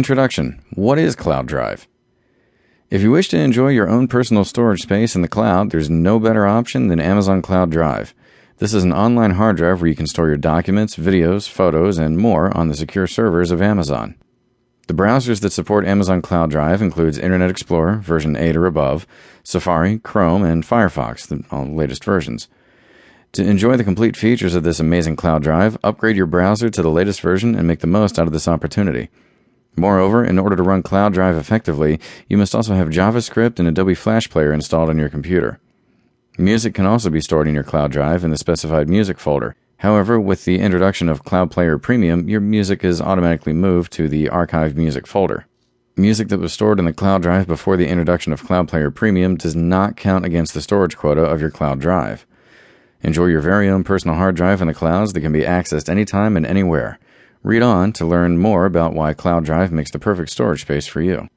Introduction What is Cloud Drive? If you wish to enjoy your own personal storage space in the cloud, there's no better option than Amazon Cloud Drive. This is an online hard drive where you can store your documents, videos, photos, and more on the secure servers of Amazon. The browsers that support Amazon Cloud Drive includes Internet Explorer version 8 or above, Safari, Chrome, and Firefox, the latest versions. To enjoy the complete features of this amazing cloud drive, upgrade your browser to the latest version and make the most out of this opportunity. Moreover, in order to run Cloud Drive effectively, you must also have JavaScript and Adobe Flash Player installed on your computer. Music can also be stored in your Cloud Drive in the specified music folder. However, with the introduction of Cloud Player Premium, your music is automatically moved to the Archive Music folder. Music that was stored in the Cloud Drive before the introduction of Cloud Player Premium does not count against the storage quota of your Cloud Drive. Enjoy your very own personal hard drive in the clouds that can be accessed anytime and anywhere. Read on to learn more about why Cloud Drive makes the perfect storage space for you.